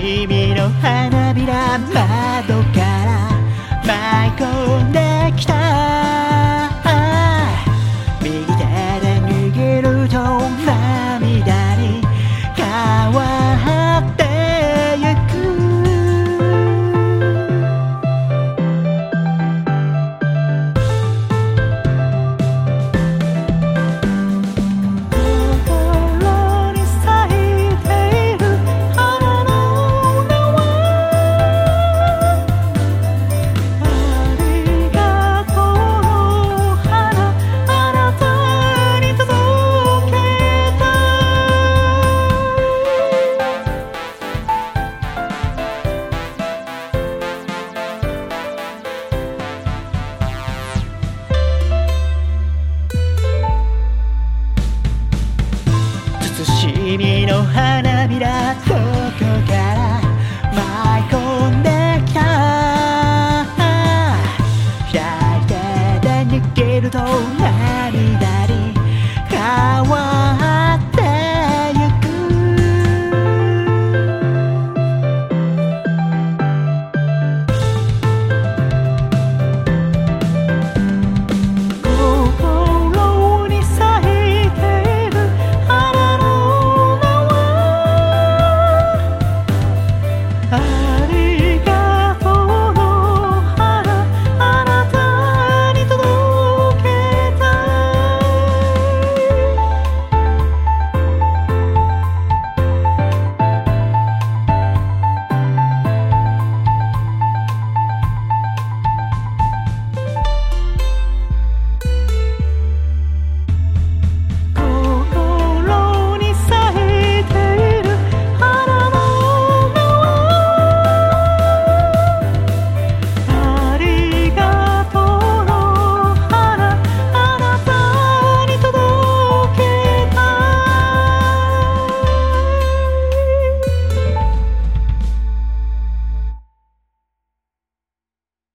君の花びら窓からの花びらそこから舞い込んできた。開いてでげると